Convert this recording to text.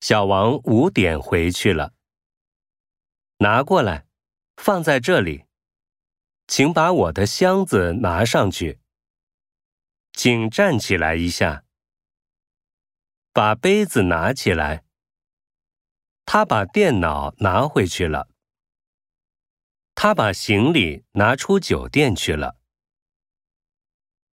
小王五点回去了。拿过来放在这里请把我的箱子拿上去。请站起来一下。把杯子拿起来他把电脑拿回去了。他把行李拿出酒店去了。